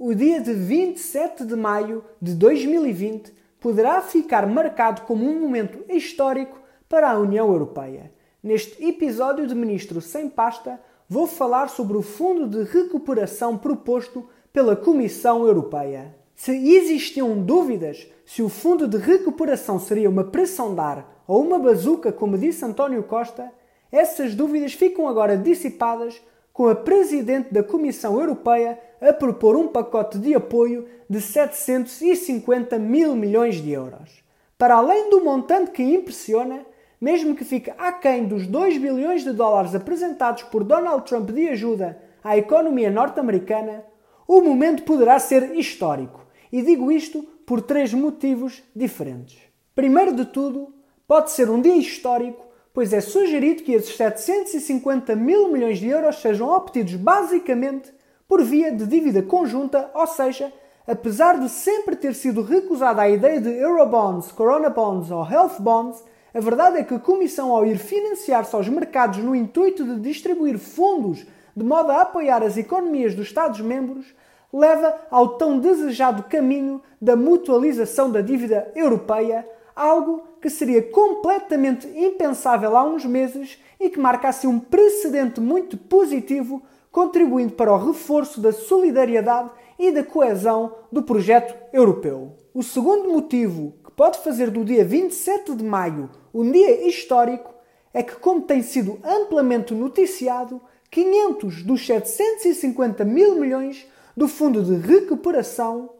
O dia de 27 de maio de 2020 poderá ficar marcado como um momento histórico para a União Europeia. Neste episódio de Ministro Sem Pasta, vou falar sobre o Fundo de Recuperação proposto pela Comissão Europeia. Se existiam dúvidas se o Fundo de Recuperação seria uma pressão de ar ou uma bazuca, como disse António Costa, essas dúvidas ficam agora dissipadas com a Presidente da Comissão Europeia a propor um pacote de apoio de 750 mil milhões de euros. Para além do montante que impressiona, mesmo que fique aquém dos 2 bilhões de dólares apresentados por Donald Trump de ajuda à economia norte-americana, o momento poderá ser histórico. E digo isto por três motivos diferentes. Primeiro de tudo, pode ser um dia histórico, pois é sugerido que esses 750 mil milhões de euros sejam obtidos basicamente por via de dívida conjunta, ou seja, apesar de sempre ter sido recusada a ideia de Eurobonds, Corona Bonds ou Health Bonds, a verdade é que a Comissão, ao ir financiar-se aos mercados no intuito de distribuir fundos de modo a apoiar as economias dos Estados-membros, leva ao tão desejado caminho da mutualização da dívida europeia, algo que seria completamente impensável há uns meses e que marca assim um precedente muito positivo, contribuindo para o reforço da solidariedade e da coesão do projeto europeu. O segundo motivo que pode fazer do dia 27 de maio um dia histórico é que, como tem sido amplamente noticiado, 500 dos 750 mil milhões do Fundo de Recuperação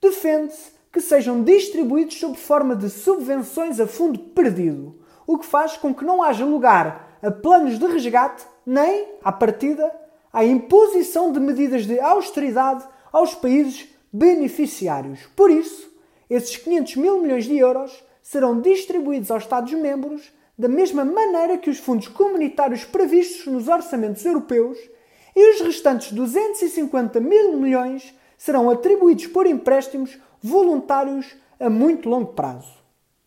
defende-se que sejam distribuídos sob forma de subvenções a fundo perdido, o que faz com que não haja lugar a planos de resgate nem, à partida, à imposição de medidas de austeridade aos países beneficiários. Por isso, esses 500 mil milhões de euros serão distribuídos aos Estados-membros da mesma maneira que os fundos comunitários previstos nos orçamentos europeus e os restantes 250 mil milhões serão atribuídos por empréstimos voluntários a muito longo prazo.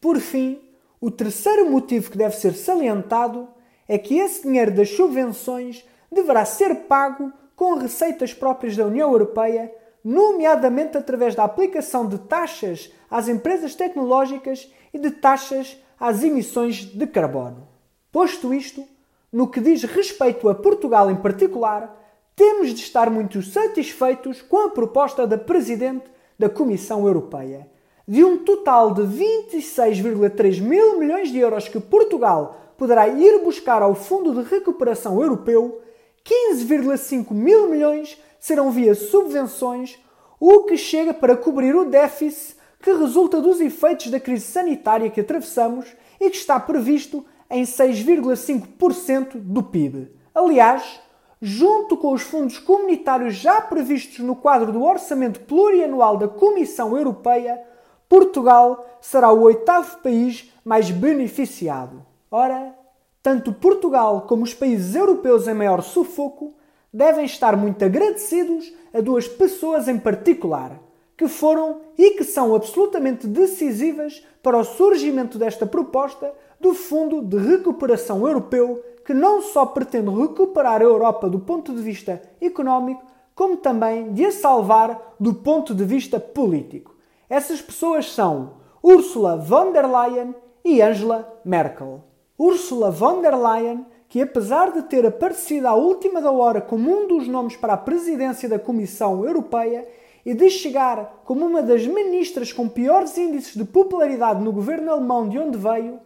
Por fim, o terceiro motivo que deve ser salientado é que esse dinheiro das subvenções deverá ser pago com receitas próprias da União Europeia, nomeadamente através da aplicação de taxas às empresas tecnológicas e de taxas às emissões de carbono. Posto isto, no que diz respeito a Portugal em particular, temos de estar muito satisfeitos com a proposta da Presidente da Comissão Europeia. De um total de 26,3 mil milhões de euros que Portugal poderá ir buscar ao Fundo de Recuperação Europeu, 15,5 mil milhões serão via subvenções, o que chega para cobrir o déficit que resulta dos efeitos da crise sanitária que atravessamos e que está previsto em 6,5% do PIB. Aliás, junto com os fundos comunitários já previstos no quadro do Orçamento Plurianual da Comissão Europeia, Portugal será o oitavo país mais beneficiado. Ora, tanto Portugal como os países europeus em maior sufoco devem estar muito agradecidos a duas pessoas em particular, que foram e que são absolutamente decisivas para o surgimento desta proposta do Fundo de Recuperação Europeu que não só pretende recuperar a Europa do ponto de vista económico, como também de a salvar do ponto de vista político. Essas pessoas são Ursula von der Leyen e Angela Merkel. Ursula von der Leyen, que apesar de ter aparecido à última da hora como um dos nomes para a presidência da Comissão Europeia e de chegar como uma das ministras com piores índices de popularidade no governo alemão de onde veio,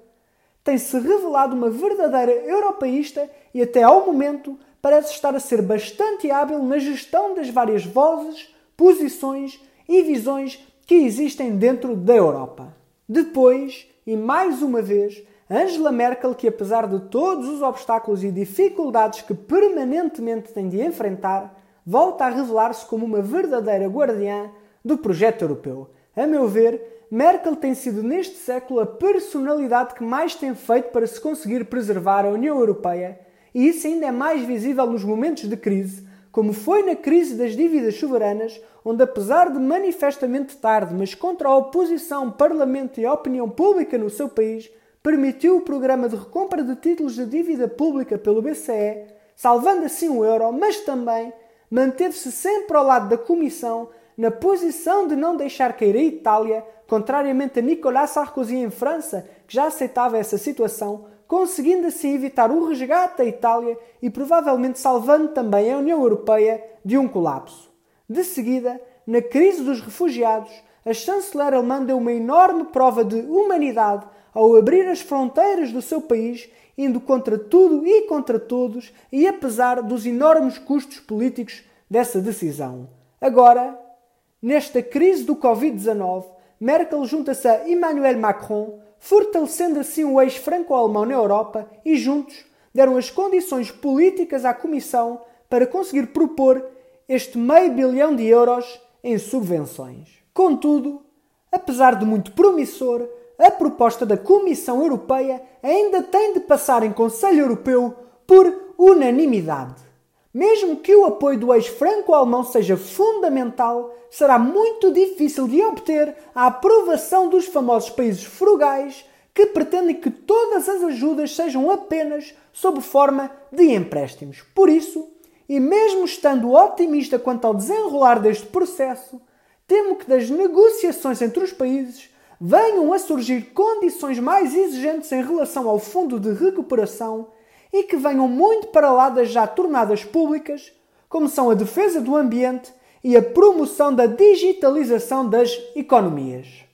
tem-se revelado uma verdadeira europeísta e até ao momento parece estar a ser bastante hábil na gestão das várias vozes, posições e visões que existem dentro da Europa. Depois, e mais uma vez, Angela Merkel, que apesar de todos os obstáculos e dificuldades que permanentemente tem de enfrentar, volta a revelar-se como uma verdadeira guardiã do projeto europeu. A meu ver, Merkel tem sido neste século a personalidade que mais tem feito para se conseguir preservar a União Europeia, e isso ainda é mais visível nos momentos de crise, como foi na crise das dívidas soberanas, onde, apesar de manifestamente tarde, mas contra a oposição, parlamento e a opinião pública no seu país, permitiu o programa de recompra de títulos de dívida pública pelo BCE, salvando assim o euro, mas também manteve-se sempre ao lado da Comissão, na posição de não deixar cair a Itália, contrariamente a Nicolas Sarkozy em França, que já aceitava essa situação, conseguindo assim evitar o resgate da Itália e provavelmente salvando também a União Europeia de um colapso. De seguida, na crise dos refugiados, a chanceler alemã deu uma enorme prova de humanidade ao abrir as fronteiras do seu país, indo contra tudo e contra todos e apesar dos enormes custos políticos dessa decisão. Agora, nesta crise do Covid-19, Merkel junta-se a Emmanuel Macron, fortalecendo assim o eixo franco-alemão na Europa e juntos deram as condições políticas à Comissão para conseguir propor este meio bilhão de euros em subvenções. Contudo, apesar de muito promissor, a proposta da Comissão Europeia ainda tem de passar em Conselho Europeu por unanimidade. Mesmo que o apoio do ex-franco-alemão seja fundamental, será muito difícil de obter a aprovação dos famosos países frugais que pretendem que todas as ajudas sejam apenas sob forma de empréstimos. Por isso, e mesmo estando otimista quanto ao desenrolar deste processo, temo que das negociações entre os países venham a surgir condições mais exigentes em relação ao Fundo de Recuperação e que venham muito para lá das já tornadas públicas, como são a defesa do ambiente e a promoção da digitalização das economias.